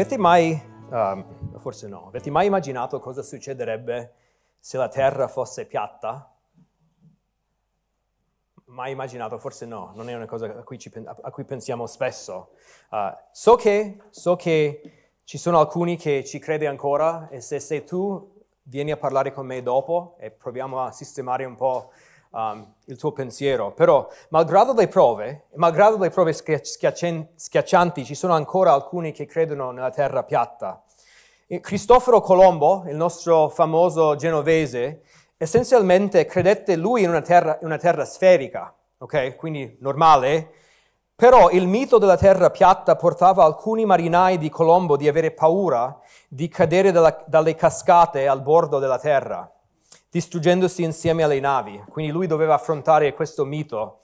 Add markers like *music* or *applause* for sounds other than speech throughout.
Avete mai, um, forse no, avete mai immaginato cosa succederebbe se la Terra fosse piatta? Mai immaginato? Forse no, non è una cosa a cui, ci, a cui pensiamo spesso. Uh, so, che, so che ci sono alcuni che ci crede ancora e se sei tu vieni a parlare con me dopo e proviamo a sistemare un po' um, il tuo pensiero. Però, malgrado le prove, malgrado le prove schiaccianti, ci sono ancora alcuni che credono nella terra piatta. Cristoforo Colombo, il nostro famoso genovese, essenzialmente credette lui in una terra, una terra sferica, ok? Quindi normale. Però il mito della terra piatta portava alcuni marinai di Colombo di avere paura di cadere dalla, dalle cascate al bordo della terra distruggendosi insieme alle navi. Quindi lui doveva affrontare questo mito.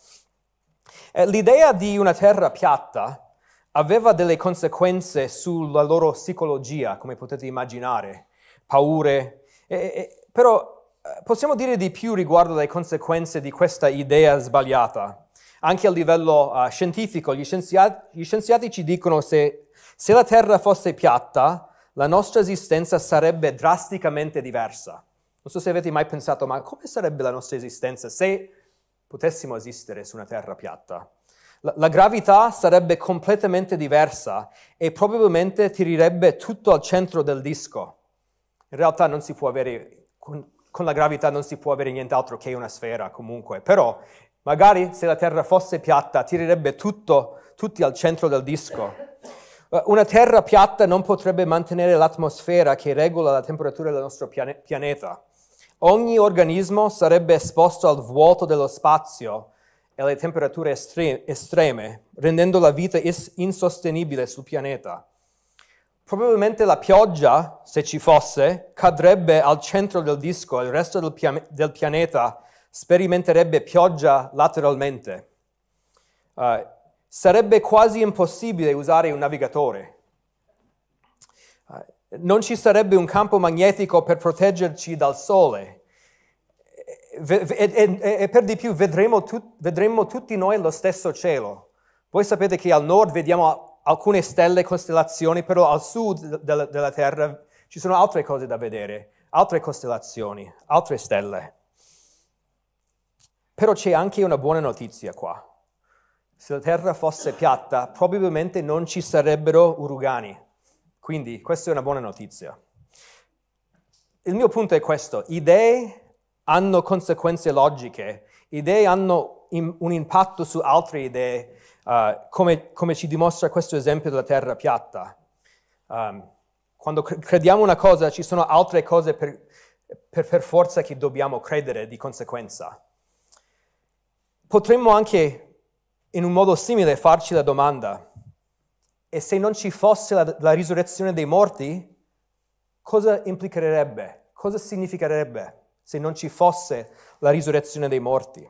L'idea di una terra piatta aveva delle conseguenze sulla loro psicologia, come potete immaginare, paure, e, e, però eh, possiamo dire di più riguardo alle conseguenze di questa idea sbagliata. Anche a livello uh, scientifico, gli scienziati, gli scienziati, ci dicono se, se la Terra fosse piatta, la nostra esistenza sarebbe drasticamente diversa. Non so se avete mai pensato, ma come sarebbe la nostra esistenza se potessimo esistere su una terra piatta? La, la gravità sarebbe completamente diversa e probabilmente tirerebbe tutto al centro del disco. In realtà non si può avere, con, con la gravità non si può avere nient'altro che una sfera comunque, però magari se la terra fosse piatta tirerebbe tutto, tutti al centro del disco. Una terra piatta non potrebbe mantenere l'atmosfera che regola la temperatura del nostro pianeta. Ogni organismo sarebbe esposto al vuoto dello spazio e alle temperature estreme, rendendo la vita insostenibile sul pianeta. Probabilmente la pioggia, se ci fosse, cadrebbe al centro del disco e il resto del, pia- del pianeta sperimenterebbe pioggia lateralmente. Uh, sarebbe quasi impossibile usare un navigatore non ci sarebbe un campo magnetico per proteggerci dal sole. E, e, e, e per di più vedremo, tu, vedremo, tutti noi lo stesso cielo. Voi sapete che al nord vediamo alcune stelle, costellazioni, però al sud della, della Terra ci sono altre cose da vedere, altre costellazioni, altre stelle. Però c'è anche una buona notizia qua. Se la Terra fosse piatta, probabilmente non ci sarebbero uragani quindi questa è una buona notizia. Il mio punto è questo, idee hanno conseguenze logiche, idee hanno in, un impatto su altre idee, uh, come, come, ci dimostra questo esempio della terra piatta. Um, quando crediamo una cosa ci sono altre cose per, per, per forza che dobbiamo credere di conseguenza. Potremmo anche in un modo simile farci la domanda, e se non ci fosse la, la risurrezione dei morti, cosa implicherebbe? Cosa significherebbe se non ci fosse la risurrezione dei morti?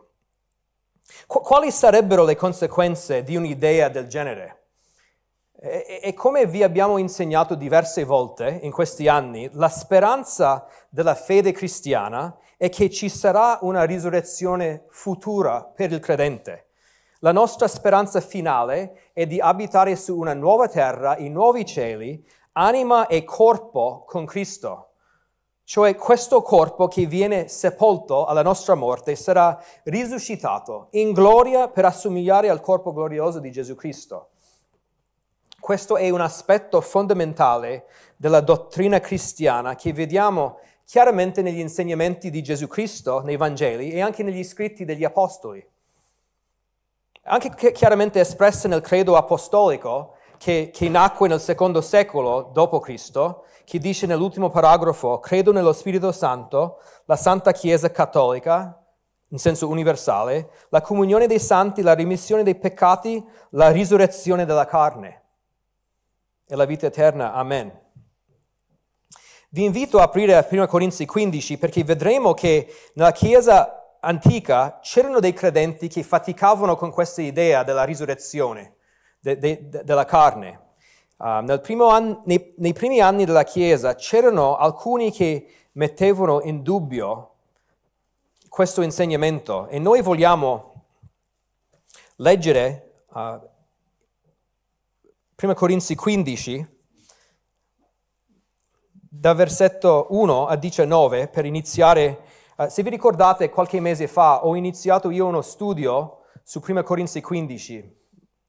Qu- quali sarebbero le conseguenze di un'idea del genere? E, e, come vi abbiamo insegnato diverse volte in questi anni, la speranza della fede cristiana è che ci sarà una risurrezione futura per il credente. La nostra speranza finale è di abitare su una nuova terra, in nuovi cieli, anima e corpo con Cristo. Cioè questo corpo che viene sepolto alla nostra morte sarà risuscitato in gloria per assomigliare al corpo glorioso di Gesù Cristo. Questo è un aspetto fondamentale della dottrina cristiana che vediamo chiaramente negli insegnamenti di Gesù Cristo, nei Vangeli e anche negli scritti degli Apostoli anche chiaramente espresse nel credo apostolico che, che nacque nel secondo secolo d.C., che dice nell'ultimo paragrafo, credo nello Spirito Santo, la Santa Chiesa Cattolica, in senso universale, la comunione dei santi, la rimissione dei peccati, la risurrezione della carne e la vita eterna. Amen. Vi invito a aprire a 1 Corinzi 15 perché vedremo che nella Chiesa antica c'erano dei credenti che faticavano con questa idea della risurrezione de, de, de, della carne. Uh, an, nei, nei, primi anni della Chiesa c'erano alcuni che mettevano in dubbio questo insegnamento e noi vogliamo leggere uh, 1 Corinzi 15 da versetto 1 a 19 per iniziare. Uh, se vi ricordate, qualche mese fa ho iniziato io uno studio su 1 Corinzi 15.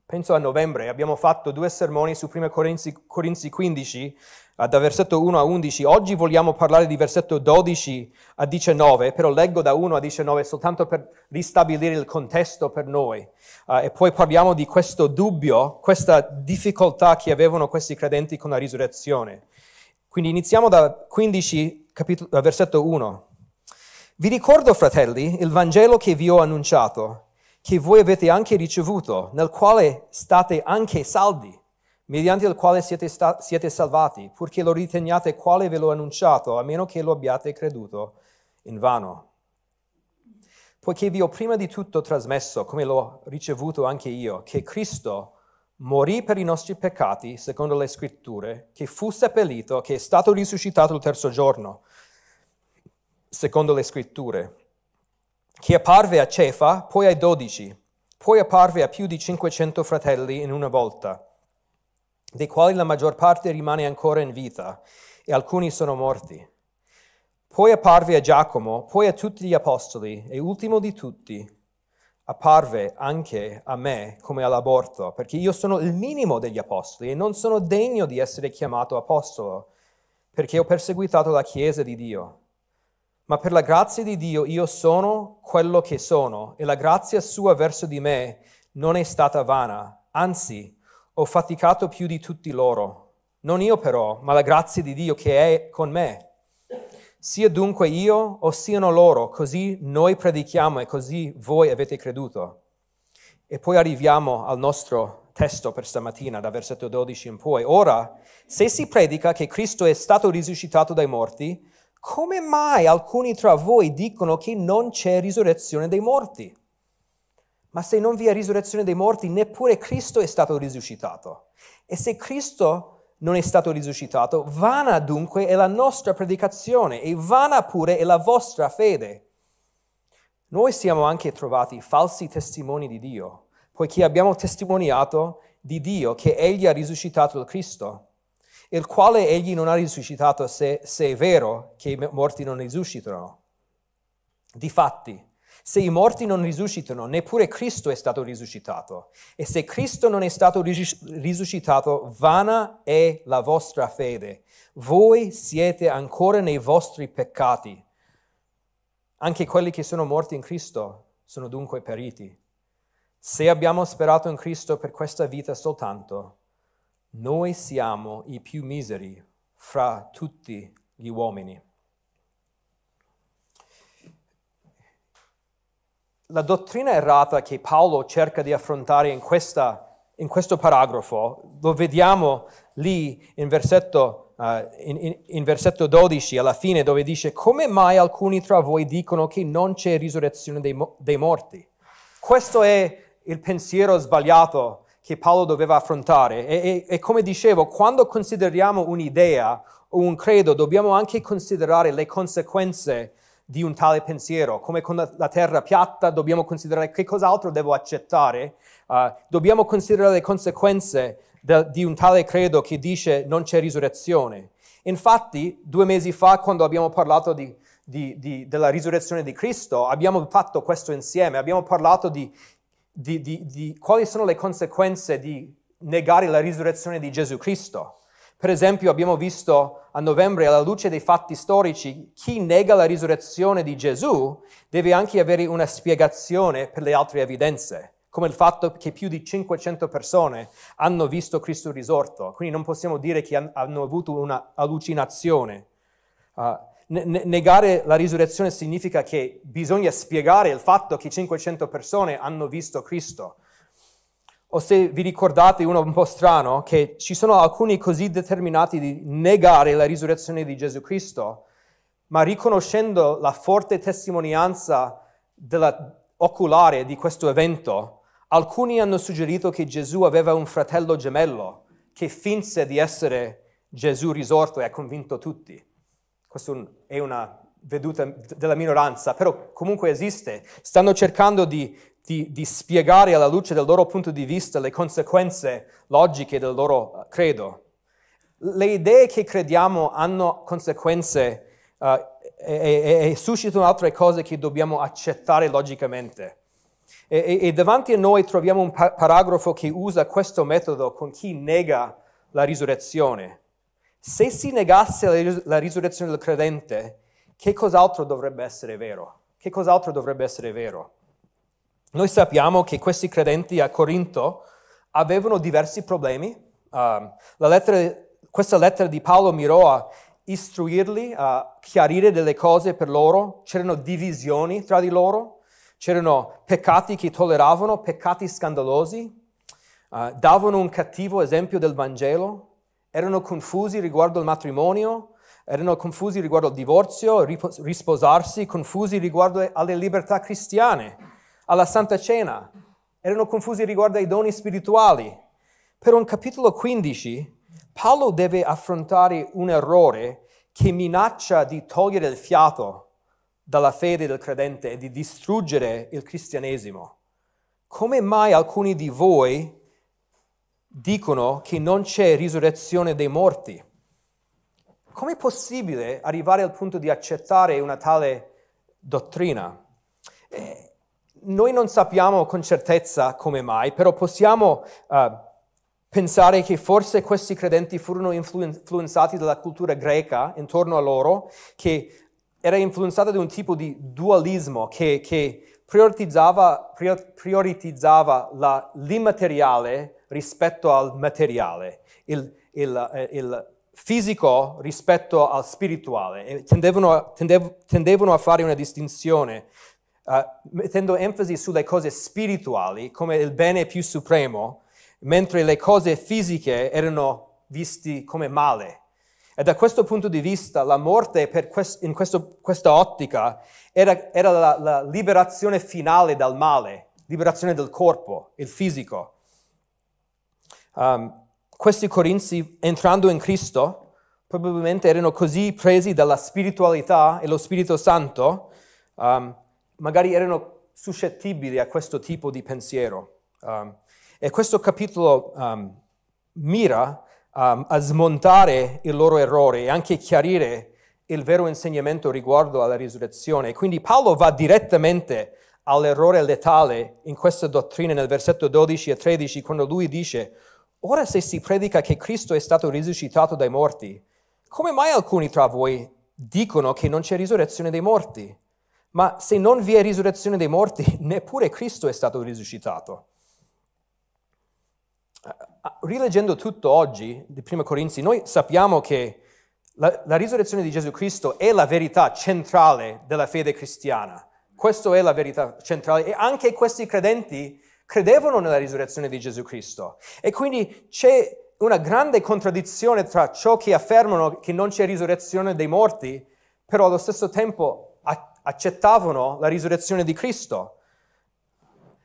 Penso a novembre, abbiamo fatto due sermoni su 1 Corinzi, Corinzi 15 da versetto 1 a 11. Oggi vogliamo parlare di versetto 12 a 19, però leggo da 1 a 19 soltanto per ristabilire il contesto per noi. Uh, e poi parliamo di questo dubbio, questa difficoltà che avevano questi credenti con la risurrezione. Quindi iniziamo da 15, capitolo, versetto 1. Vi ricordo, fratelli, il Vangelo che vi ho annunciato, che voi avete anche ricevuto, nel quale state anche saldi mediante il quale siete, sta- siete salvati, purché lo riteniate quale ve l'ho annunciato, a meno che lo abbiate creduto in vano. Poiché vi ho prima di tutto trasmesso, come l'ho ricevuto anche io, che Cristo morì per i nostri peccati, secondo le scritture, che fu seppellito, che è stato risuscitato il terzo giorno, secondo le scritture, che apparve a Cefa, poi ai dodici, poi apparve a più di 500 fratelli in una volta dei quali la maggior parte rimane ancora in vita e alcuni sono morti. Poi apparve a Giacomo, poi a tutti gli apostoli e ultimo di tutti apparve anche a me come all'aborto, perché io sono il minimo degli apostoli e non sono degno di essere chiamato apostolo, perché ho perseguitato la Chiesa di Dio. Ma per la grazia di Dio io sono quello che sono e la grazia sua verso di me non è stata vana, anzi ho faticato più di tutti loro. Non io però, ma la grazia di Dio che è con me. Sia dunque io o siano loro, così noi predichiamo e così voi avete creduto. E poi arriviamo al nostro testo per stamattina, da versetto 12 in poi. Ora, se si predica che Cristo è stato risuscitato dai morti, come mai alcuni tra voi dicono che non c'è risurrezione dei morti? Ma se non vi è risurrezione dei morti, neppure Cristo è stato risuscitato. E se Cristo non è stato risuscitato, vana dunque è la nostra predicazione e vana pure è la vostra fede. Noi siamo anche trovati falsi testimoni di Dio, poiché abbiamo testimoniato di Dio che Egli ha risuscitato il Cristo, il quale Egli non ha risuscitato se, se è vero che i morti non risuscitano. Difatti, se i morti non risuscitano, neppure Cristo è stato risuscitato. E se Cristo non è stato risuscitato, vana è la vostra fede. Voi siete ancora nei vostri peccati. Anche quelli che sono morti in Cristo sono dunque periti. Se abbiamo sperato in Cristo per questa vita soltanto, noi siamo i più miseri fra tutti gli uomini. la dottrina errata che Paolo cerca di affrontare in, questa, in questo paragrafo, lo vediamo lì in versetto, uh, in, in, in versetto, 12 alla fine dove dice come mai alcuni tra voi dicono che non c'è risurrezione dei, dei morti? Questo è il pensiero sbagliato che Paolo doveva affrontare e, e, e come dicevo, quando consideriamo un'idea o un credo dobbiamo anche considerare le conseguenze di un tale pensiero. Come con la, terra piatta dobbiamo considerare che cos'altro devo accettare, uh, dobbiamo considerare le conseguenze de, di un tale credo che dice non c'è risurrezione. Infatti, due mesi fa, quando abbiamo parlato di, di, di, della risurrezione di Cristo, abbiamo fatto questo insieme, abbiamo parlato di, di quali sono le conseguenze di negare la risurrezione di Gesù Cristo. Per esempio abbiamo visto a novembre, alla luce dei fatti storici, chi nega la risurrezione di Gesù deve anche avere una spiegazione per le altre evidenze, come il fatto che più di 500 persone hanno visto Cristo risorto. Quindi non possiamo dire che hanno avuto una allucinazione. Uh, negare la risurrezione significa che bisogna spiegare il fatto che 500 persone hanno visto Cristo. O se vi ricordate uno un po' strano, che ci sono alcuni così determinati di negare la risurrezione di Gesù Cristo, ma riconoscendo la forte testimonianza della, oculare di questo evento, alcuni hanno suggerito che Gesù aveva un fratello gemello che finse di essere Gesù risorto e ha convinto tutti. Questa è una veduta della minoranza, però comunque esiste. Stanno cercando di di, di, spiegare alla luce del loro punto di vista le conseguenze logiche del loro credo. le idee che crediamo hanno conseguenze uh, e, e, e, suscitano altre cose che dobbiamo accettare logicamente. E, e davanti a noi troviamo un pa- paragrafo che usa questo metodo con chi nega la risurrezione. Se si negasse la, ris- la risurrezione del credente, che cos'altro dovrebbe essere vero? Che cos'altro dovrebbe essere vero? Noi sappiamo che questi credenti a Corinto avevano diversi problemi. Uh, lettera, questa lettera di Paolo mirò a istruirli, a chiarire delle cose per loro. C'erano divisioni tra di loro, c'erano peccati che tolleravano, peccati scandalosi, uh, davano un cattivo esempio del Vangelo, erano confusi riguardo al matrimonio, erano confusi riguardo al divorzio, risposarsi, confusi riguardo alle libertà cristiane, alla Santa Cena, erano confusi riguardo ai doni spirituali. Per un capitolo 15 Paolo deve affrontare un errore che minaccia di togliere il fiato dalla fede del credente e di distruggere il cristianesimo. Come mai alcuni di voi dicono che non c'è risurrezione dei morti? Com'è possibile arrivare al punto di accettare una tale dottrina? Eh, noi non sappiamo con certezza come mai, però possiamo uh, pensare che forse questi credenti furono influenzati dalla cultura greca intorno a loro, che era influenzata da un tipo di dualismo che, che prioritizzava, prioritizzava la, l'immateriale rispetto al materiale, il, il, eh, il fisico rispetto al spirituale. Tendevano, tendev, tendevano a fare una distinzione uh, mettendo enfasi sulle cose spirituali come il bene più supremo, mentre le cose fisiche erano viste come male. E da questo punto di vista la morte quest, in questo, questa ottica era, era la, la, liberazione finale dal male, liberazione del corpo, il fisico. Um, questi corinzi, entrando in Cristo, probabilmente erano così presi dalla spiritualità e lo Spirito Santo, um, magari erano suscettibili a questo tipo di pensiero. Um, e questo capitolo mira a smontare il loro errore e anche chiarire il vero insegnamento riguardo alla risurrezione. Quindi Paolo va direttamente all'errore letale in questa dottrina nel versetto 12 e 13 quando lui dice, ora se si predica che Cristo è stato risuscitato dai morti, come mai alcuni tra voi dicono che non c'è risurrezione dei morti? Ma se non vi è risurrezione dei morti, *laughs* neppure Cristo è stato risuscitato. Rileggendo tutto oggi di Prima Corinzi, noi sappiamo che la, la, risurrezione di Gesù Cristo è la verità centrale della fede cristiana. Questa è la verità centrale e anche questi credenti credevano nella risurrezione di Gesù Cristo. E quindi c'è una grande contraddizione tra ciò che affermano che non c'è risurrezione dei morti, però allo stesso tempo accettavano la risurrezione di Cristo.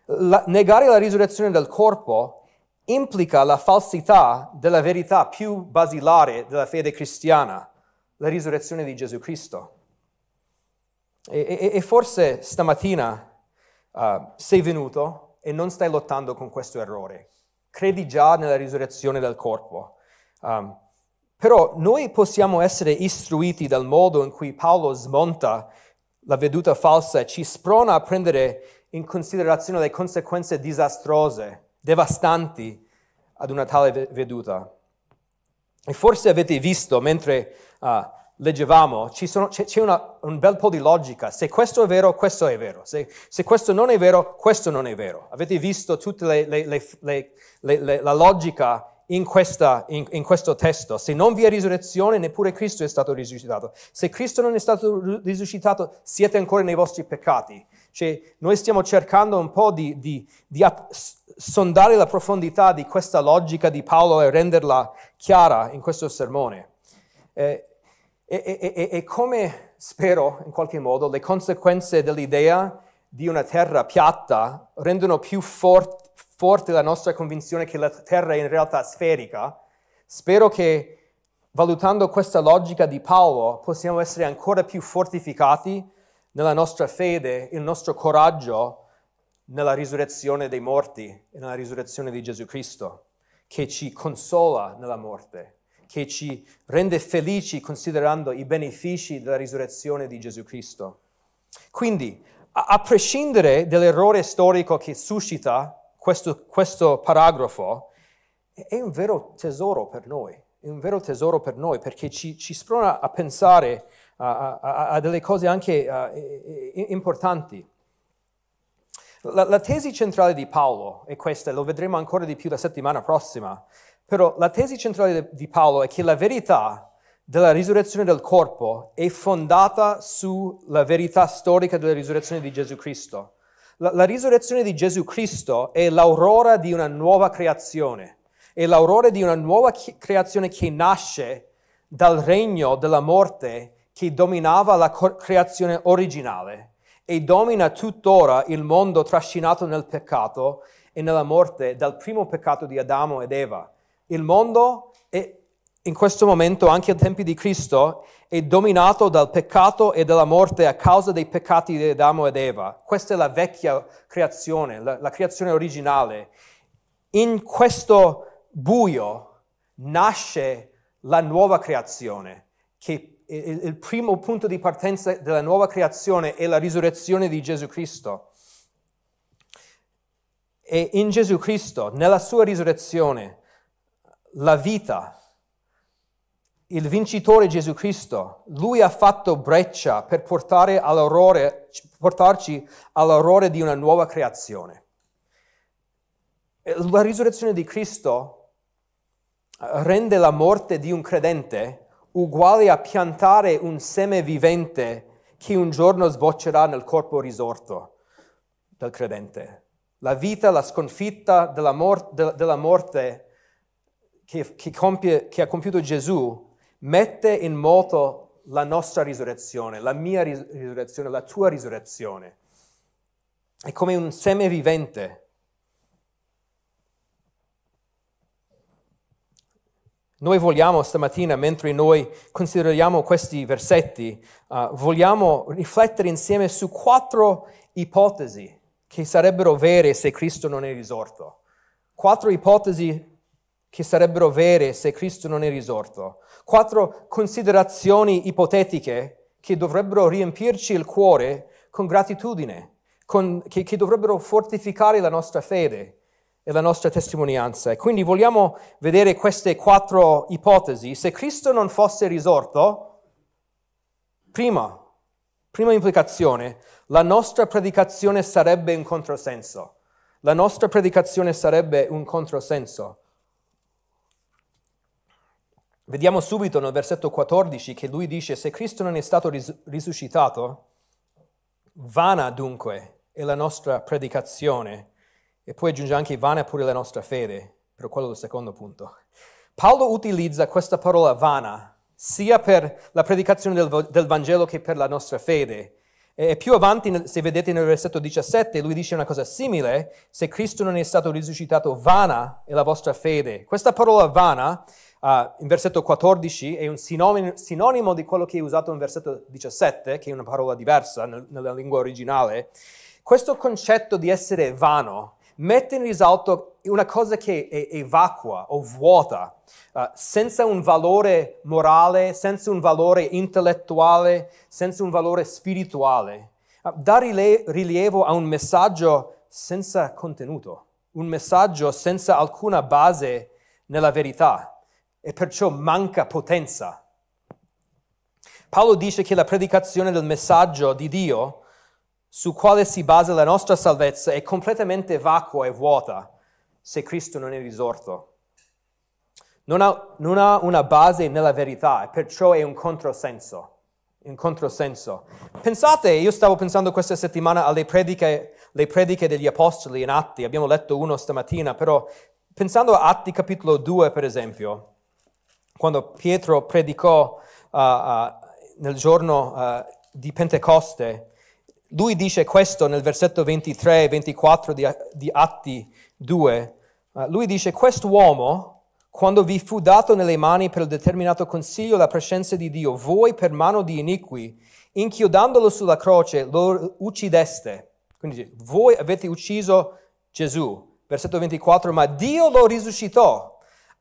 La, negare la risurrezione del corpo implica la falsità della verità più basilare della fede cristiana, la risurrezione di Gesù Cristo. E, e, e forse stamattina uh, sei venuto e non stai lottando con questo errore. Credi già nella risurrezione del corpo. Um, però noi possiamo essere istruiti dal modo in cui Paolo smonta la veduta falsa e ci sprona a prendere in considerazione le conseguenze disastrose devastanti ad una tale veduta. E forse avete visto mentre uh, leggevamo, sono, c'è, c'è una, un bel po' di logica. Se questo è vero, questo è vero. Se, se questo non è vero, questo non è vero. Avete visto tutta la logica in, questa, in, in, questo testo. Se non vi è risurrezione, neppure Cristo è stato risuscitato. Se Cristo non è stato risuscitato, siete ancora nei vostri peccati. Cioè, noi stiamo cercando un po' di, di, di sondare la profondità di questa logica di Paolo e renderla chiara in questo sermone. Eh, e, e, e, e, come spero, in qualche modo, le conseguenze dell'idea di una terra piatta rendono più fort, forte la nostra convinzione che la terra è in realtà sferica, spero che valutando questa logica di Paolo possiamo essere ancora più fortificati nella nostra fede, il nostro coraggio nella risurrezione dei morti e nella risurrezione di Gesù Cristo, che ci consola nella morte, che ci rende felici considerando i benefici della risurrezione di Gesù Cristo. Quindi, a, a prescindere dall'errore storico che suscita questo, questo paragrafo, è un vero tesoro per noi, è un vero tesoro per noi perché ci, ci sprona a pensare a, a, a delle cose anche uh, importanti. La, la, tesi centrale di Paolo è questa, lo vedremo ancora di più la settimana prossima, però la tesi centrale di Paolo è che la verità della risurrezione del corpo è fondata sulla verità storica della risurrezione di Gesù Cristo. La, la risurrezione di Gesù Cristo è l'aurora di una nuova creazione, è l'aurora di una nuova creazione che nasce dal regno della morte che dominava la creazione originale e domina tuttora il mondo trascinato nel peccato e nella morte dal primo peccato di Adamo ed Eva. Il mondo è, in questo momento, anche ai tempi di Cristo, è dominato dal peccato e dalla morte a causa dei peccati di Adamo ed Eva. Questa è la vecchia creazione, la, la creazione originale. In questo buio nasce la nuova creazione che il, il primo punto di partenza della nuova creazione è la risurrezione di Gesù Cristo. E in Gesù Cristo, nella sua risurrezione, la vita, il vincitore Gesù Cristo, lui ha fatto breccia per all'orrore, portarci all'orrore di una nuova creazione. La risurrezione di Cristo rende la morte di un credente uguale a piantare un seme vivente che un giorno sboccerà nel corpo risorto del credente. La vita, la sconfitta della, mor- de- della morte che, che, compie, che, ha compiuto Gesù mette in moto la nostra risurrezione, la mia risurrezione, la tua risurrezione. È come un seme vivente Noi vogliamo stamattina, mentre noi consideriamo questi versetti, uh, vogliamo riflettere insieme su quattro ipotesi che sarebbero vere se Cristo non è risorto. Quattro ipotesi che sarebbero vere se Cristo non è risorto. Quattro considerazioni ipotetiche che dovrebbero riempirci il cuore con gratitudine, con, che, che dovrebbero fortificare la nostra fede e la nostra testimonianza. E quindi vogliamo vedere queste quattro ipotesi. Se Cristo non fosse risorto, prima, prima implicazione, la nostra predicazione sarebbe un controsenso. La nostra predicazione sarebbe un controsenso. Vediamo subito nel versetto 14 che lui dice, se Cristo non è stato ris- risuscitato, vana dunque è la nostra predicazione e poi aggiunge anche vana pure la nostra fede, però quello il secondo punto. Paolo utilizza questa parola vana sia per la predicazione del, del Vangelo che per la nostra fede. E più avanti, se vedete nel versetto 17, lui dice una cosa simile, se Cristo non è stato risuscitato, vana è la vostra fede. Questa parola vana, uh, in versetto 14, è un sinonimo, sinonimo, di quello che è usato in versetto 17, che è una parola diversa nel, nella lingua originale. Questo concetto di essere vano mette in risalto una cosa che è, è vacua o vuota, uh, senza un valore morale, senza un valore intellettuale, senza un valore spirituale. Uh, dà rilievo a un messaggio senza contenuto, un messaggio senza alcuna base nella verità e perciò manca potenza. Paolo dice che la predicazione del messaggio di Dio su quale si basa la nostra salvezza è completamente vacua e vuota se Cristo non è risorto. Non ha, non ha una base nella verità e perciò è un controsenso. Un controsenso. Pensate, io stavo pensando questa settimana alle prediche, le prediche degli apostoli in Atti, abbiamo letto uno stamattina, però pensando a Atti capitolo 2 per esempio, quando Pietro predicò uh, uh, nel giorno uh, di Pentecoste, lui dice questo nel versetto 23 e 24 di, di Atti 2. Uh, lui dice, quest'uomo, quando vi fu dato nelle mani per il determinato consiglio la presenza di Dio, voi per mano di iniqui, inchiodandolo sulla croce, lo uccideste. Quindi voi avete ucciso Gesù. Versetto 24, ma Dio lo risuscitò,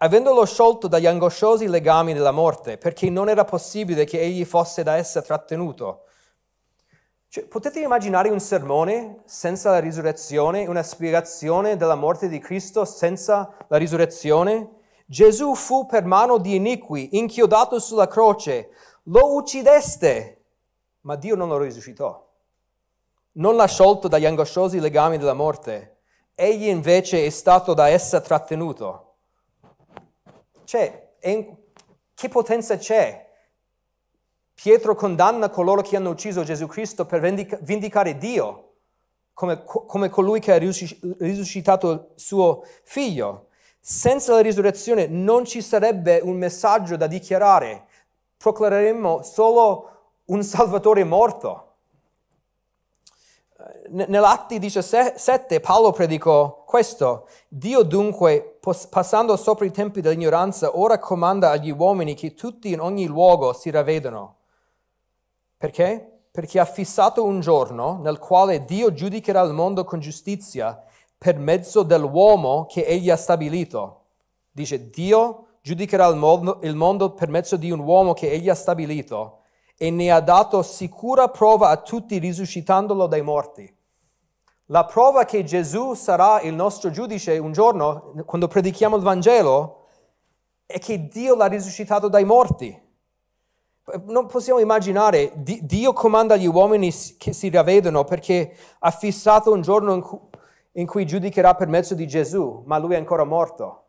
avendolo sciolto dagli angosciosi legami della morte, perché non era possibile che egli fosse da essa trattenuto. Cioè, potete immaginare un sermone senza la risurrezione, una spiegazione della morte di Cristo senza la risurrezione? Gesù fu per mano di iniqui, inchiodato sulla croce, lo uccideste, ma Dio non lo risuscitò. Non l'ha sciolto dagli angosciosi legami della morte, egli invece è stato da essa trattenuto. Cioè, in, che potenza c'è? Pietro condanna coloro che hanno ucciso Gesù Cristo per vendica, vendicare Dio, come, come colui che ha risuscitato suo figlio. Senza la risurrezione non ci sarebbe un messaggio da dichiarare, proclameremmo solo un Salvatore morto. Nell'Atti 17 Paolo predicò questo. Dio dunque, passando sopra i tempi dell'ignoranza, ora comanda agli uomini che tutti in ogni luogo si ravvedano. Perché? Perché ha fissato un giorno nel quale Dio giudicherà il mondo con giustizia per mezzo dell'uomo che egli ha stabilito. Dice, Dio giudicherà il mondo, il mondo per mezzo di un uomo che egli ha stabilito e ne ha dato sicura prova a tutti risuscitandolo dai morti. La prova che Gesù sarà il nostro giudice un giorno, quando predichiamo il Vangelo, è che Dio l'ha risuscitato dai morti. Non possiamo immaginare, Dio comanda gli uomini che si ravvedono perché ha fissato un giorno in cui giudicherà per mezzo di Gesù, ma lui è ancora morto.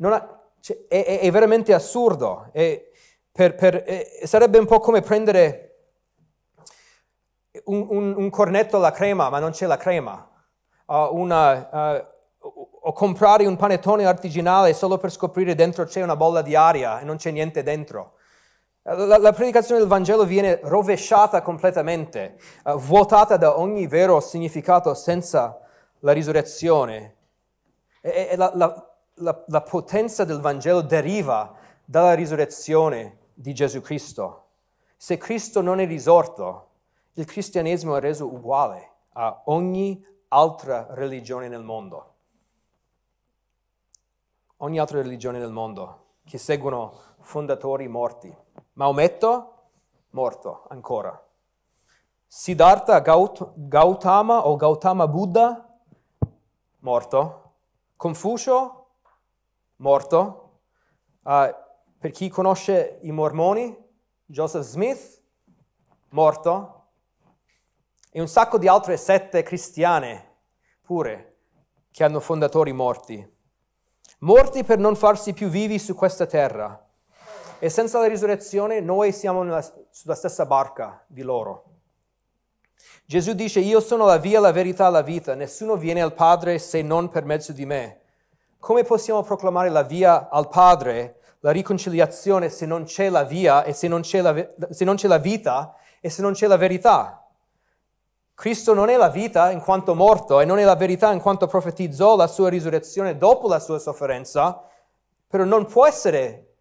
Ha, cioè, è, è, è, veramente assurdo. Per, per, sarebbe un po' come prendere un, un, un, cornetto alla crema, ma non c'è la crema. Uh, una, uh, o comprare un panettone artigianale solo per scoprire dentro c'è una bolla di aria e non c'è niente dentro. La, la, predicazione del Vangelo viene rovesciata completamente, uh, vuotata da ogni vero significato senza la risurrezione. E, e la, la, la potenza del Vangelo deriva dalla risurrezione di Gesù Cristo. Se Cristo non è risorto, il cristianesimo è reso uguale a ogni altra religione nel mondo. Ogni altra religione nel mondo che seguono fondatori morti. Maometto, morto ancora. Siddhartha Gautama o Gautama Buddha, morto. Confucio, morto. Uh, per chi conosce i mormoni, Joseph Smith, morto. E un sacco di altre sette cristiane pure, che hanno fondatori morti. Morti per non farsi più vivi su questa terra. E senza la risurrezione noi siamo nella, sulla stessa barca di loro. Gesù dice, io sono la via, la verità, la vita, nessuno viene al Padre se non per mezzo di me. Come possiamo proclamare la via al Padre, la riconciliazione, se non c'è la via e se non c'è la, se non c'è la vita e se non c'è la verità? Cristo non è la vita in quanto morto e non è la verità in quanto profetizzò la sua risurrezione dopo la sua sofferenza, però non può essere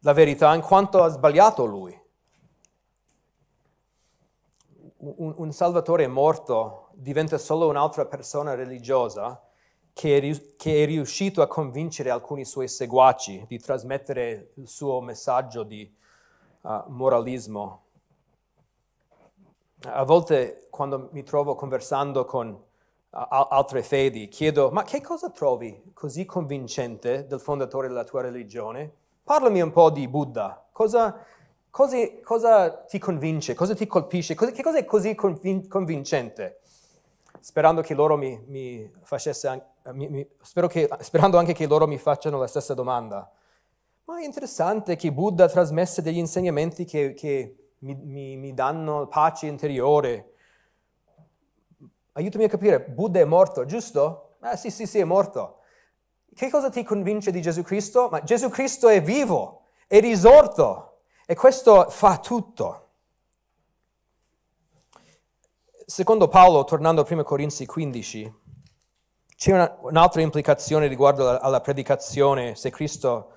la verità in quanto ha sbagliato lui un, un Salvatore morto diventa solo un'altra persona religiosa che è, che è, riuscito a convincere alcuni suoi seguaci di trasmettere il suo messaggio di uh, moralismo. A volte quando mi trovo conversando con altre fedi, chiedo, ma che cosa trovi così convincente del fondatore della tua religione? Parlami un po' di Buddha. Cosa, Cosa, cosa ti convince? Cosa ti colpisce? Cosa, che cosa è così convin- convincente? Sperando mi, mi facesse, mi, che, sperando anche che loro mi facciano la stessa domanda. Ma è interessante che Buddha trasmesse degli insegnamenti che, che mi, danno pace interiore. Aiutami a capire, Buddha è morto, giusto? Ah sì, sì, sì, è morto. Che cosa ti convince di Gesù Cristo? Ma Gesù Cristo è vivo, è risorto. E questo fa tutto. Secondo Paolo, tornando a 1 Corinzi 15, c'è una, un'altra implicazione riguardo alla, alla predicazione se Cristo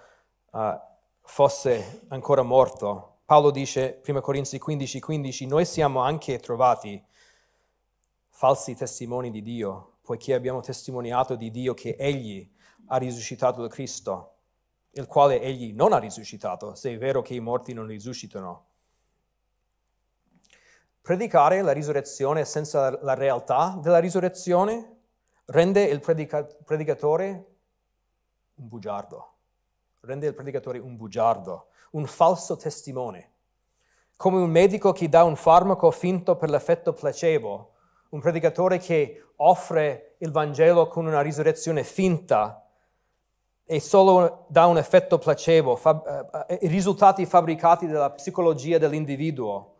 uh, fosse ancora morto. Paolo dice, 1 Corinzi 15, 15, noi siamo anche trovati falsi testimoni di Dio, poiché abbiamo testimoniato di Dio che Egli ha risuscitato il Cristo, il quale egli non ha risuscitato, se è vero che i morti non risuscitano. Predicare la risurrezione senza la realtà della risurrezione rende il predica- predicatore un bugiardo, rende il predicatore un bugiardo, un falso testimone. Come un medico che dà un farmaco finto per l'effetto placebo, un predicatore che offre il Vangelo con una risurrezione finta e solo dà un effetto placebo, fa, eh, risultati fabbricati dalla psicologia dell'individuo.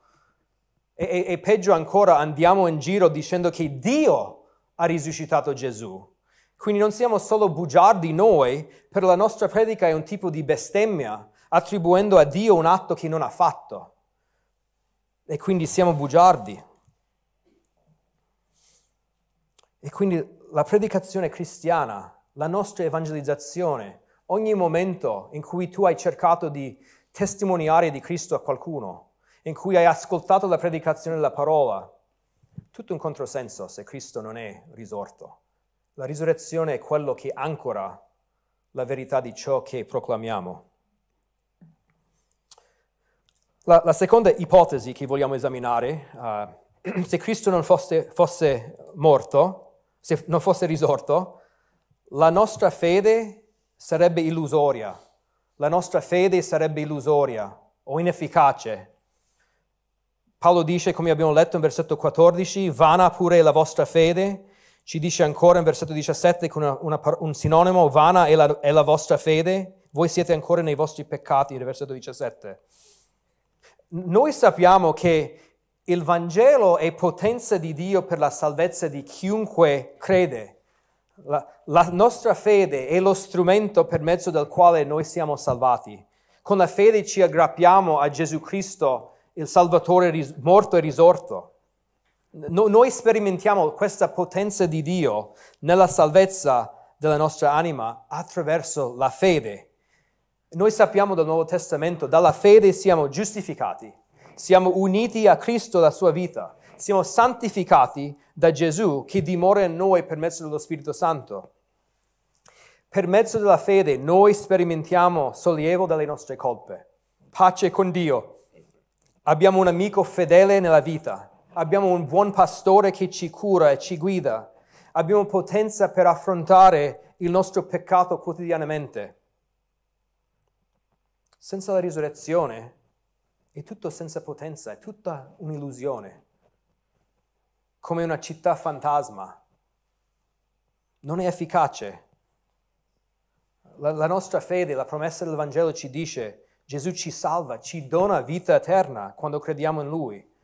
E, e, e peggio ancora andiamo in giro dicendo che Dio ha risuscitato Gesù. Quindi non siamo solo bugiardi noi, per la nostra predica è un tipo di bestemmia, attribuendo a Dio un atto che non ha fatto. E quindi siamo bugiardi. E quindi la predicazione cristiana, la nostra evangelizzazione, ogni momento in cui tu hai cercato di testimoniare di Cristo a qualcuno, in cui hai ascoltato la predicazione della parola, tutto un controsenso se Cristo non è risorto. La risurrezione è quello che ancora la verità di ciò che proclamiamo. La, la seconda ipotesi che vogliamo esaminare, uh, *clears throat* se Cristo non fosse, fosse morto, se non fosse risorto, la nostra fede sarebbe illusoria, la nostra fede sarebbe illusoria o inefficace Paolo dice, come abbiamo letto in versetto 14, vana pure la vostra fede. Ci dice ancora in versetto 17 con una, una, un sinonimo, vana è la, è la vostra fede. Voi siete ancora nei vostri peccati, nel versetto 17. Noi sappiamo che il Vangelo è potenza di Dio per la salvezza di chiunque crede. La, la, nostra fede è lo strumento per mezzo del quale noi siamo salvati. Con la fede ci aggrappiamo a Gesù Cristo il Salvatore ris- morto e risorto. No, noi sperimentiamo questa potenza di Dio nella salvezza della nostra anima attraverso la fede. Noi sappiamo dal Nuovo Testamento, dalla fede siamo giustificati, siamo uniti a Cristo la sua vita, siamo santificati da Gesù che dimora in noi per mezzo dello Spirito Santo. Per mezzo della fede noi sperimentiamo sollievo dalle nostre colpe, pace con Dio, Abbiamo un amico fedele nella vita, abbiamo un buon pastore che ci cura e ci guida, abbiamo potenza per affrontare il nostro peccato quotidianamente. Senza la risurrezione è tutto senza potenza, è tutta un'illusione, come una città fantasma. Non è efficace. La, la nostra fede, la promessa del Vangelo ci dice Gesù ci salva, ci dona vita eterna quando crediamo in Lui.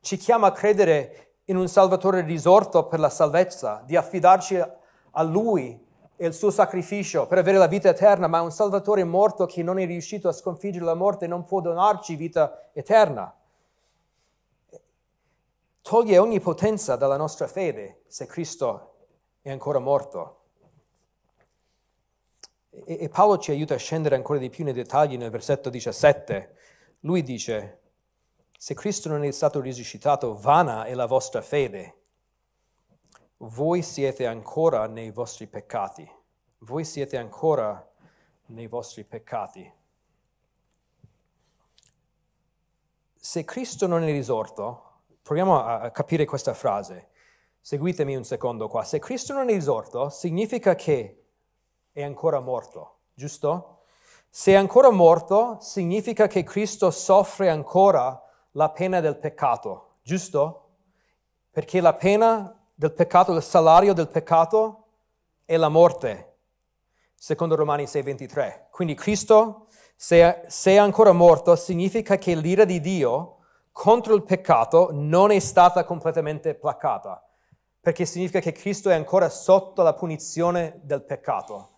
Ci chiama a credere in un Salvatore risorto per la salvezza, di affidarci a Lui e il suo sacrificio per avere la vita eterna, ma un Salvatore morto che non è riuscito a sconfiggere la morte non può donarci vita eterna. Toglie ogni potenza dalla nostra fede se Cristo è ancora morto. E, e Paolo ci aiuta a scendere ancora di più nei dettagli nel versetto 17. Lui dice, se Cristo non è stato risuscitato, vana è la vostra fede. Voi siete ancora nei vostri peccati. Voi siete ancora nei vostri peccati. Se Cristo non è risorto, proviamo a capire questa frase. Seguitemi un secondo qua. Se Cristo non è risorto, significa che è ancora morto, giusto? Se è ancora morto, significa che Cristo soffre ancora la pena del peccato, giusto? Perché la pena del peccato, il salario del peccato è la morte, secondo Romani 6:23. Quindi Cristo, se, se è ancora morto, significa che l'ira di Dio contro il peccato non è stata completamente placata, perché significa che Cristo è ancora sotto la punizione del peccato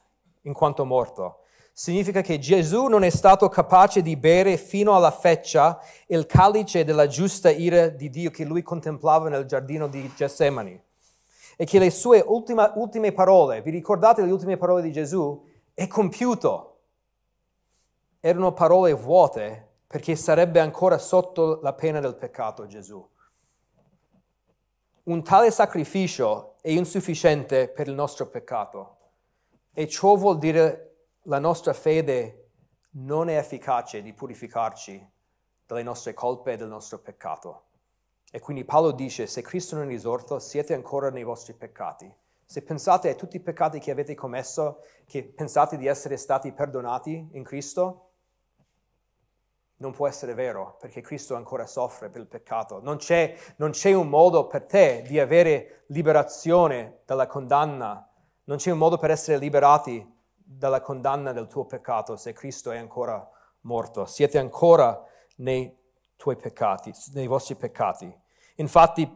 in quanto morto. Significa che Gesù non è stato capace di bere fino alla feccia il calice della giusta ira di Dio che lui contemplava nel giardino di Getsemani. E che le sue ultima, ultime parole, vi ricordate le ultime parole di Gesù? È compiuto. Erano parole vuote perché sarebbe ancora sotto la pena del peccato Gesù. Un tale sacrificio è insufficiente per il nostro peccato E ciò vuol dire la nostra fede non è efficace di purificarci dalle nostre colpe e del nostro peccato. E quindi Paolo dice, se Cristo non è risorto, siete ancora nei vostri peccati. Se pensate a tutti i peccati che avete commesso, che pensate di essere stati perdonati in Cristo, non può essere vero, perché Cristo ancora soffre per il peccato. Non c'è, non c'è un modo per te di avere liberazione dalla condanna, non c'è un modo per essere liberati dalla condanna del tuo peccato se Cristo è ancora morto. Siete ancora nei tuoi peccati, nei vostri peccati. Infatti,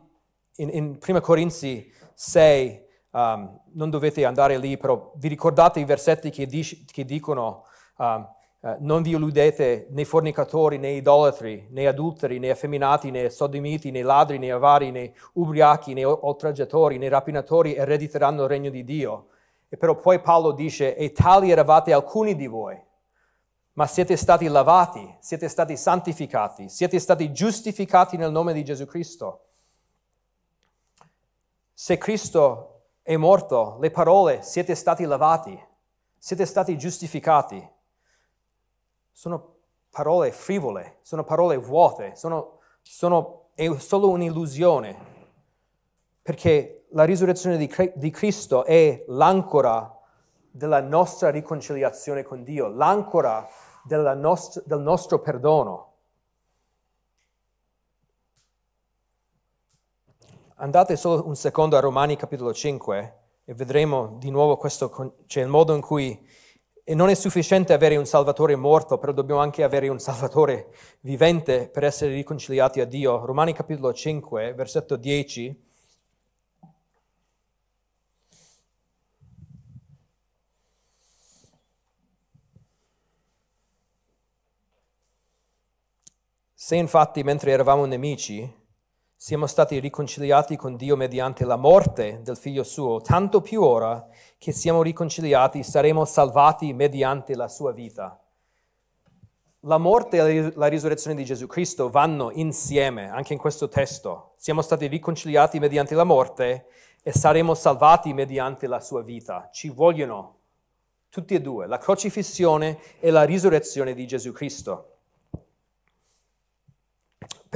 in, in 1 Corinzi 6, um, non dovete andare lì, però vi ricordate i versetti che, dic- che dicono um, uh, non vi illudete né fornicatori, né idolatri, né adulteri, né effeminati, né sodomiti, né ladri, né avari, né ubriachi, né oltraggiatori, né rapinatori erediteranno il regno di Dio. E però poi Paolo dice, e tali eravate alcuni di voi, ma siete stati lavati, siete stati santificati, siete stati giustificati nel nome di Gesù Cristo. Se Cristo è morto, le parole siete stati lavati, siete stati giustificati, sono parole frivole, sono parole vuote, sono, sono, è solo un'illusione, perché la risurrezione di, di Cristo è l'ancora della nostra riconciliazione con Dio, l'ancora nost- del nostro perdono. Andate solo un secondo a Romani capitolo 5 e vedremo di nuovo questo, cioè il modo in cui e non è sufficiente avere un Salvatore morto, però dobbiamo anche avere un Salvatore vivente per essere riconciliati a Dio. Romani capitolo 5, versetto 10. Se infatti mentre eravamo nemici siamo stati riconciliati con Dio mediante la morte del figlio suo, tanto più ora che siamo riconciliati saremo salvati mediante la sua vita. La morte e la risurrezione di Gesù Cristo vanno insieme, anche in questo testo. Siamo stati riconciliati mediante la morte e saremo salvati mediante la sua vita. Ci vogliono tutti e due, la crocifissione e la risurrezione di Gesù Cristo.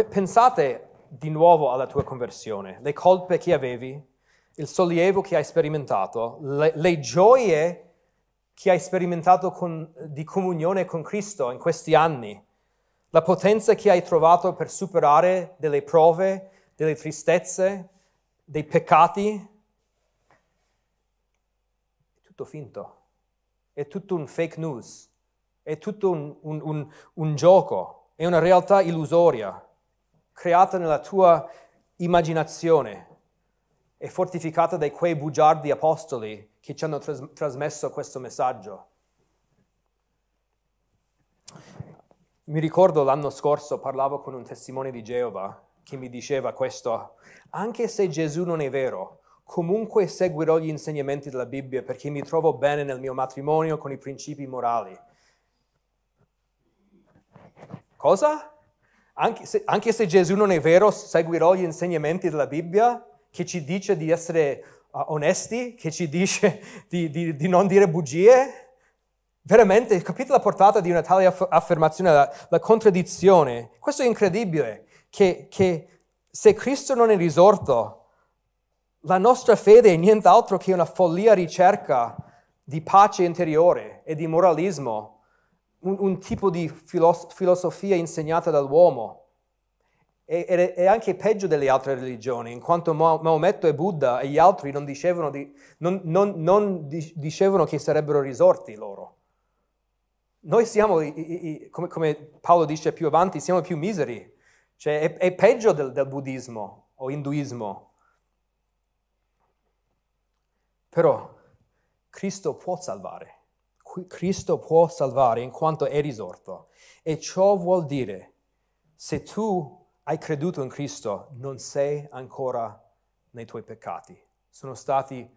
Pensate di nuovo alla tua conversione, le colpe che avevi, il sollievo che hai sperimentato, le, le gioie che hai sperimentato con, di comunione con Cristo in questi anni, la potenza che hai trovato per superare delle prove, delle tristezze, dei peccati. È tutto finto, è tutto un fake news, è tutto un, un, un, un gioco, è una realtà illusoria creata nella tua immaginazione e fortificata da quei bugiardi apostoli che ci hanno tras- trasmesso questo messaggio. Mi ricordo l'anno scorso parlavo con un testimone di Geova che mi diceva questo, anche se Gesù non è vero, comunque seguirò gli insegnamenti della Bibbia perché mi trovo bene nel mio matrimonio con i principi morali. Cosa? Anche se, anche se, Gesù non è vero, seguirò gli insegnamenti della Bibbia che ci dice di essere uh, onesti, che ci dice *laughs* di, di, di, non dire bugie. Veramente, capite la portata di una tale aff- affermazione, la, la, contraddizione? Questo è incredibile, che, che se Cristo non è risorto, la nostra fede è nient'altro che una follia ricerca di pace interiore e di moralismo un, un tipo di filos- filosofia insegnata dall'uomo. E, è, è anche peggio delle altre religioni, in quanto Maometto e Buddha e gli altri non dicevano, di, non, non, non dicevano che sarebbero risorti loro. Noi siamo, i, i, come, come, Paolo dice più avanti, siamo più miseri. Cioè è, è peggio del, del buddismo o induismo. Però Cristo può salvare. Cristo può salvare in quanto è risorto. E ciò vuol dire, se tu hai creduto in Cristo, non sei ancora nei tuoi peccati. Sono stati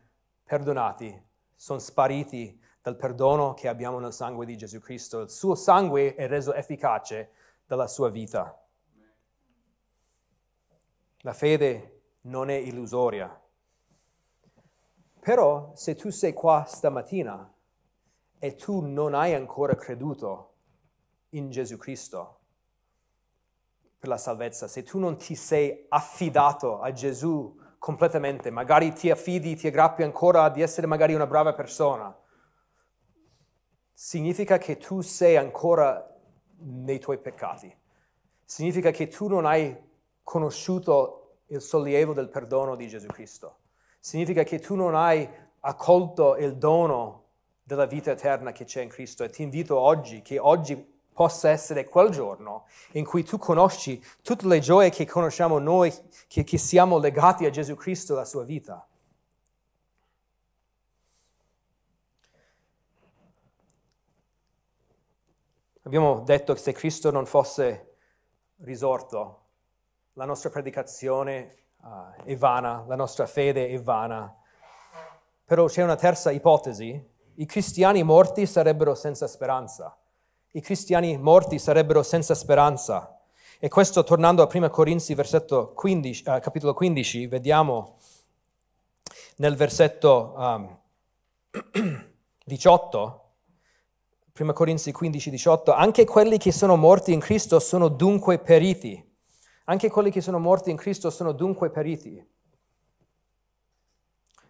perdonati, sono spariti dal perdono che abbiamo nel sangue di Gesù Cristo. Il suo sangue è reso efficace dalla sua vita. La fede non è illusoria. Però se tu sei qua stamattina e tu non hai ancora creduto in Gesù Cristo per la salvezza, se tu non ti sei affidato a Gesù completamente, magari ti affidi, ti aggrappi ancora di essere magari una brava persona, significa che tu sei ancora nei tuoi peccati. Significa che tu non hai conosciuto il sollievo del perdono di Gesù Cristo. Significa che tu non hai accolto il dono della vita eterna che c'è in Cristo e ti invito oggi, che oggi possa essere quel giorno in cui tu conosci tutte le gioie che conosciamo noi, che, che siamo legati a Gesù Cristo e alla sua vita. Abbiamo detto che se Cristo non fosse risorto, la nostra predicazione uh, è vana, la nostra fede è vana. Però c'è una terza ipotesi. I cristiani morti sarebbero senza speranza. I cristiani morti sarebbero senza speranza. E questo, tornando a 1 Corinzi, 15, uh, capitolo 15, vediamo nel versetto um, 18, 1 Corinzi 15, 18, anche quelli che sono morti in Cristo sono dunque periti. Anche quelli che sono morti in Cristo sono dunque periti.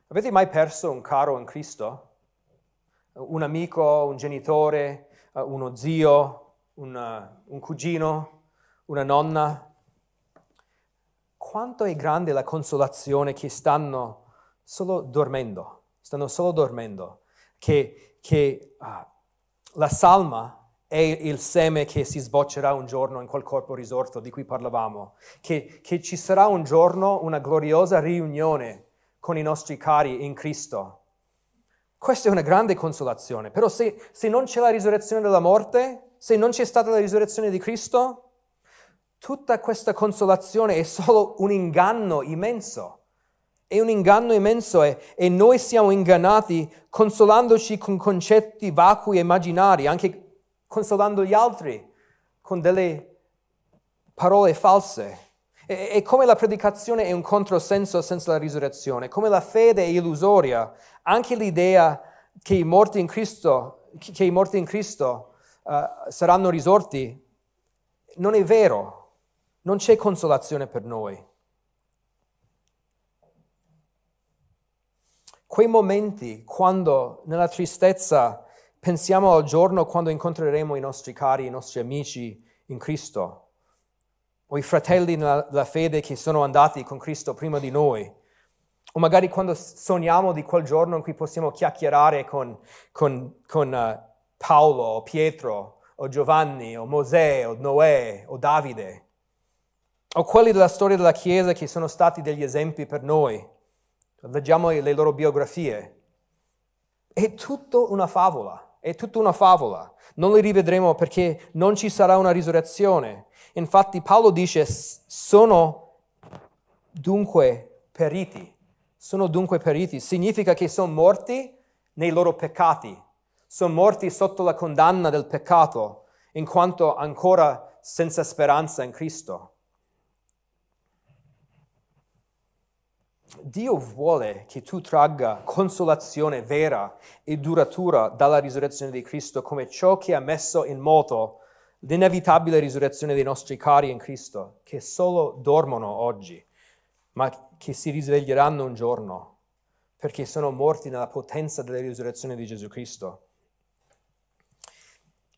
Avete mai perso un caro in Cristo? Un amico, un genitore, uno zio, un, un cugino, una nonna? Quanto è grande la consolazione che stanno solo dormendo, stanno solo dormendo, che, che uh, la salma è il seme che si sboccerà un giorno in quel corpo risorto di cui parlavamo, che, che ci sarà un giorno una gloriosa riunione con i nostri cari in Cristo. Questa è una grande consolazione, però se, se non c'è la risurrezione della morte, se non c'è stata la risurrezione di Cristo, tutta questa consolazione è solo un inganno immenso. È un inganno immenso e, e, noi siamo ingannati consolandoci con concetti vacui e immaginari, anche consolando gli altri con delle parole false. E, e come la predicazione è un controsenso senza la risurrezione, come la fede è illusoria, anche l'idea che i morti in Cristo, che i morti in Cristo uh, saranno risorti, non è vero. Non c'è consolazione per noi. Quei momenti quando nella tristezza Pensiamo al giorno quando incontreremo i nostri cari, i nostri amici in Cristo, o i fratelli nella fede che sono andati con Cristo prima di noi, o magari quando sogniamo di quel giorno in cui possiamo chiacchierare con, con, con uh, Paolo, o Pietro, o Giovanni, o Mosè, o Noè, o Davide, o quelli della storia della Chiesa che sono stati degli esempi per noi. Leggiamo le loro biografie. È tutto una favola. È tutta una favola. Non li rivedremo perché non ci sarà una risurrezione. Infatti Paolo dice sono dunque periti. Sono dunque periti. Significa che sono morti nei loro peccati. Sono morti sotto la condanna del peccato, in quanto ancora senza speranza in Cristo. Dio vuole che tu tragga consolazione vera e duratura dalla risurrezione di Cristo come ciò che ha messo in moto l'inevitabile risurrezione dei nostri cari in Cristo, che solo dormono oggi, ma che si risveglieranno un giorno, perché sono morti nella potenza della risurrezione di Gesù Cristo.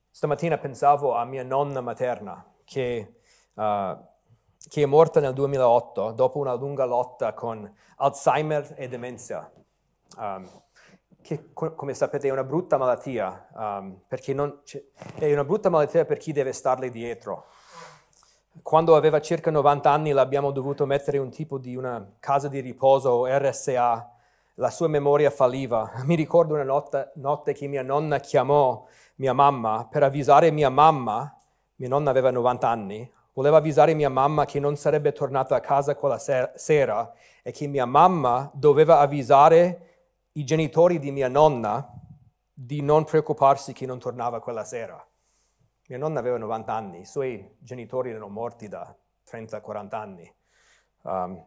Stamattina pensavo a mia nonna materna, che uh, che è morta nel 2008 dopo una lunga lotta con Alzheimer e demenza, um, che come sapete è una brutta malattia, um, perché è una brutta malattia per chi deve starle dietro. Quando aveva circa 90 anni l'abbiamo dovuto mettere un tipo di una casa di riposo o RSA, la sua memoria falliva. *laughs* Mi ricordo una notte, notte che mia nonna chiamò mia mamma per avvisare mia mamma, mia nonna aveva 90 anni, Voleva avvisare mia mamma che non sarebbe tornata a casa quella sera e che mia mamma doveva avvisare i genitori di mia nonna di non preoccuparsi che non tornava quella sera. Mia nonna aveva 90 anni, i suoi genitori erano morti da 30-40 anni. Um,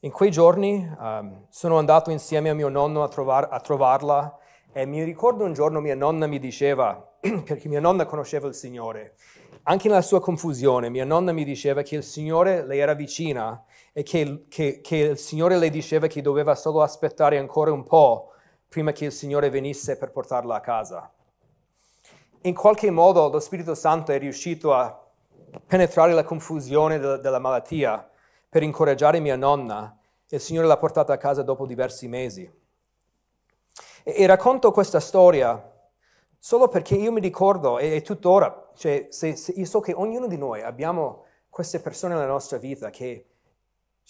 in quei giorni um, sono andato insieme a mio nonno a, trovar, a trovarla e mi ricordo un giorno mia nonna mi diceva, *clears throat* perché mia nonna conosceva il Signore, anche nella sua confusione, mia nonna mi diceva che il Signore le era vicina e che, che, che il Signore le diceva che doveva solo aspettare ancora un po' prima che il Signore venisse per portarla a casa. In qualche modo lo Spirito Santo è riuscito a penetrare la confusione de- della malattia per incoraggiare mia nonna e il Signore l'ha portata a casa dopo diversi mesi. E, e racconto questa storia solo perché io mi ricordo, e, e tuttora, cioè, se, se io so che ognuno di noi abbiamo queste persone nella nostra vita che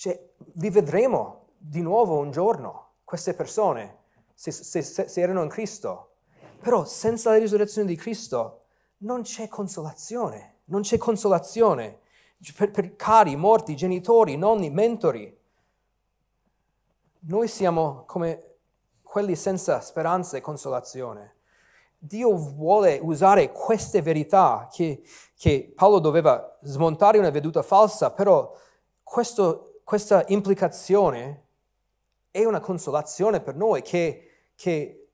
cioè, li vedremo di nuovo un giorno, queste persone, se, se, se erano in Cristo. Però senza la risurrezione di Cristo non c'è consolazione, non c'è consolazione per, per cari, morti, genitori, nonni, mentori. Noi siamo come quelli senza speranza e consolazione. Dio vuole usare queste verità che, che Paolo doveva smontare una veduta falsa, però questo, questa implicazione è una consolazione per noi che, che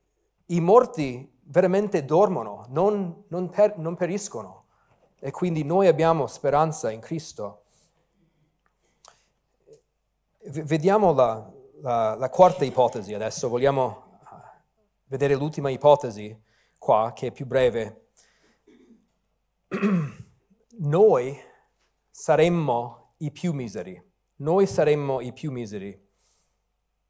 i morti veramente dormono, non, non, per, non periscono e quindi noi abbiamo speranza in Cristo. Vediamo la, la, la quarta ipotesi adesso, vogliamo vedere l'ultima ipotesi qua, che è più breve. *clears throat* Noi saremmo i più miseri, noi saremmo i più miseri.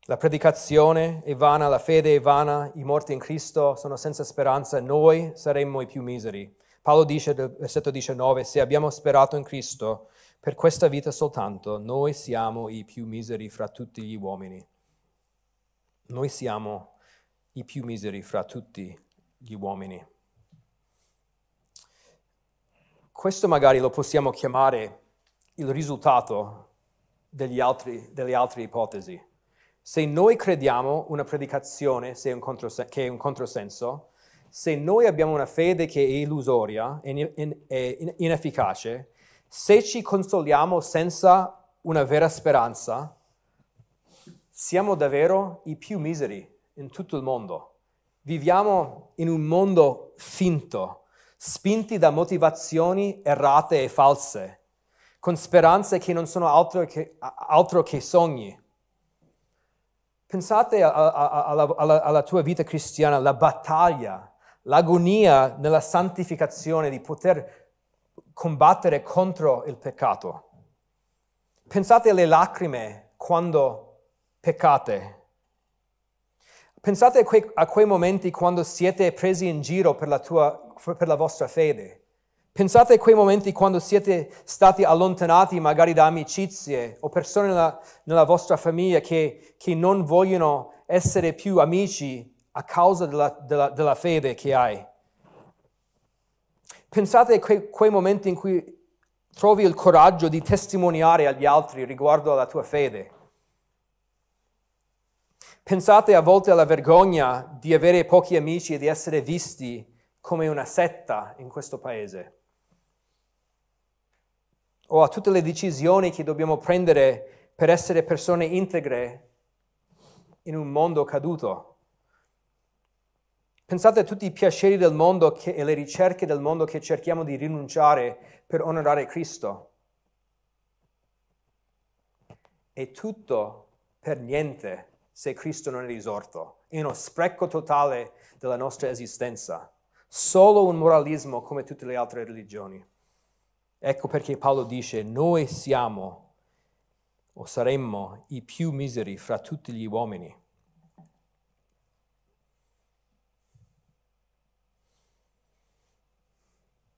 La predicazione è vana, la fede è vana, i morti in Cristo sono senza speranza, noi saremmo i più miseri. Paolo dice nel versetto 19, se abbiamo sperato in Cristo per questa vita soltanto, noi siamo i più miseri fra tutti gli uomini. Noi siamo i più miseri fra tutti gli uomini. Questo magari lo possiamo chiamare il risultato altri, delle altre ipotesi. Se noi crediamo una predicazione che è un controsenso, se noi abbiamo una fede che è illusoria e inefficace, se ci consoliamo senza una vera speranza, siamo davvero i più miseri in tutto il mondo. Viviamo in un mondo finto, spinti da motivazioni errate e false, con speranze che non sono altro che, altro che sogni. Pensate alla, alla, alla tua vita cristiana, la battaglia, l'agonia nella santificazione di poter combattere contro il peccato. Pensate alle lacrime quando peccate Pensate a quei, a quei, momenti quando siete presi in giro per la, tua, per la vostra fede. Pensate a quei momenti quando siete stati allontanati magari da amicizie o persone nella, nella vostra famiglia che, che, non vogliono essere più amici a causa della, della, della fede che hai. Pensate a quei, quei momenti in cui trovi il coraggio di testimoniare agli altri riguardo alla tua fede. Pensate a volte alla vergogna di avere pochi amici e di essere visti come una setta in questo paese. O a tutte le decisioni che dobbiamo prendere per essere persone integre in un mondo caduto. Pensate a tutti i piaceri del mondo che, e le ricerche del mondo che cerchiamo di rinunciare per onorare Cristo. E tutto per niente se Cristo non è risorto. È uno spreco totale della nostra esistenza. Solo un moralismo come tutte le altre religioni. Ecco perché Paolo dice, noi siamo o saremmo i più miseri fra tutti gli uomini.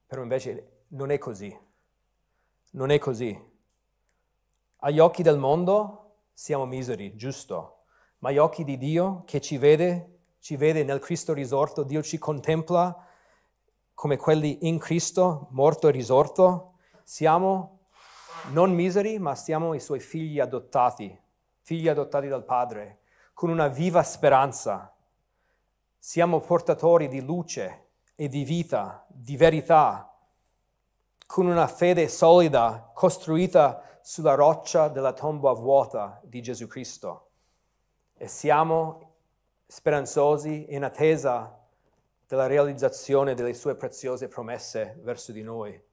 Però invece non è così. Non è così. Agli occhi del mondo siamo miseri, giusto? ma gli occhi di Dio che ci vede, ci vede nel Cristo risorto, Dio ci contempla come quelli in Cristo, morto e risorto, siamo non miseri, ma siamo i suoi figli adottati, figli adottati dal Padre, con una viva speranza. Siamo portatori di luce e di vita, di verità, con una fede solida, costruita sulla roccia della tomba vuota di Gesù Cristo e siamo speranzosi in attesa della realizzazione delle sue preziose promesse verso di noi.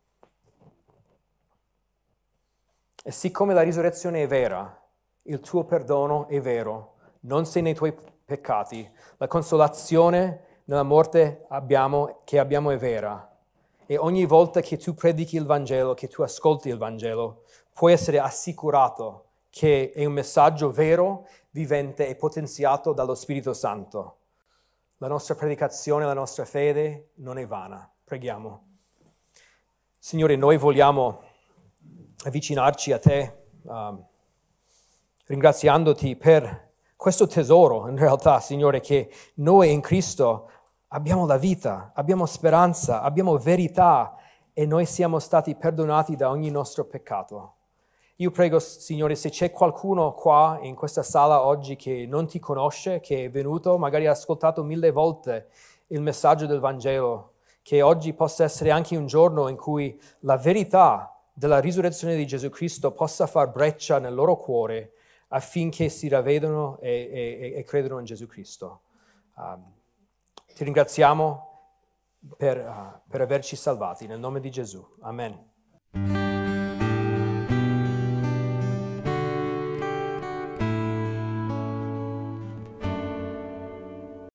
E siccome la risurrezione è vera, il tuo perdono è vero, non sei nei tuoi peccati, la consolazione nella morte abbiamo, che abbiamo è vera. E ogni volta che tu predichi il Vangelo, che tu ascolti il Vangelo, puoi essere assicurato che è un messaggio vero, vivente e potenziato dallo Spirito Santo. La nostra predicazione, la nostra fede non è vana. Preghiamo. Signore, noi vogliamo avvicinarci a te, um, ringraziandoti per questo tesoro, in realtà, Signore, che noi in Cristo abbiamo la vita, abbiamo speranza, abbiamo verità e noi siamo stati perdonati da ogni nostro peccato. Io prego, Signore, se c'è qualcuno qua in questa sala oggi che non ti conosce, che è venuto, magari ha ascoltato mille volte il messaggio del Vangelo, che oggi possa essere anche un giorno in cui la verità della risurrezione di Gesù Cristo possa far breccia nel loro cuore affinché si ravvedano e, e, e credono in Gesù Cristo. Um, ti ringraziamo per, uh, per averci salvati, nel nome di Gesù. Amen.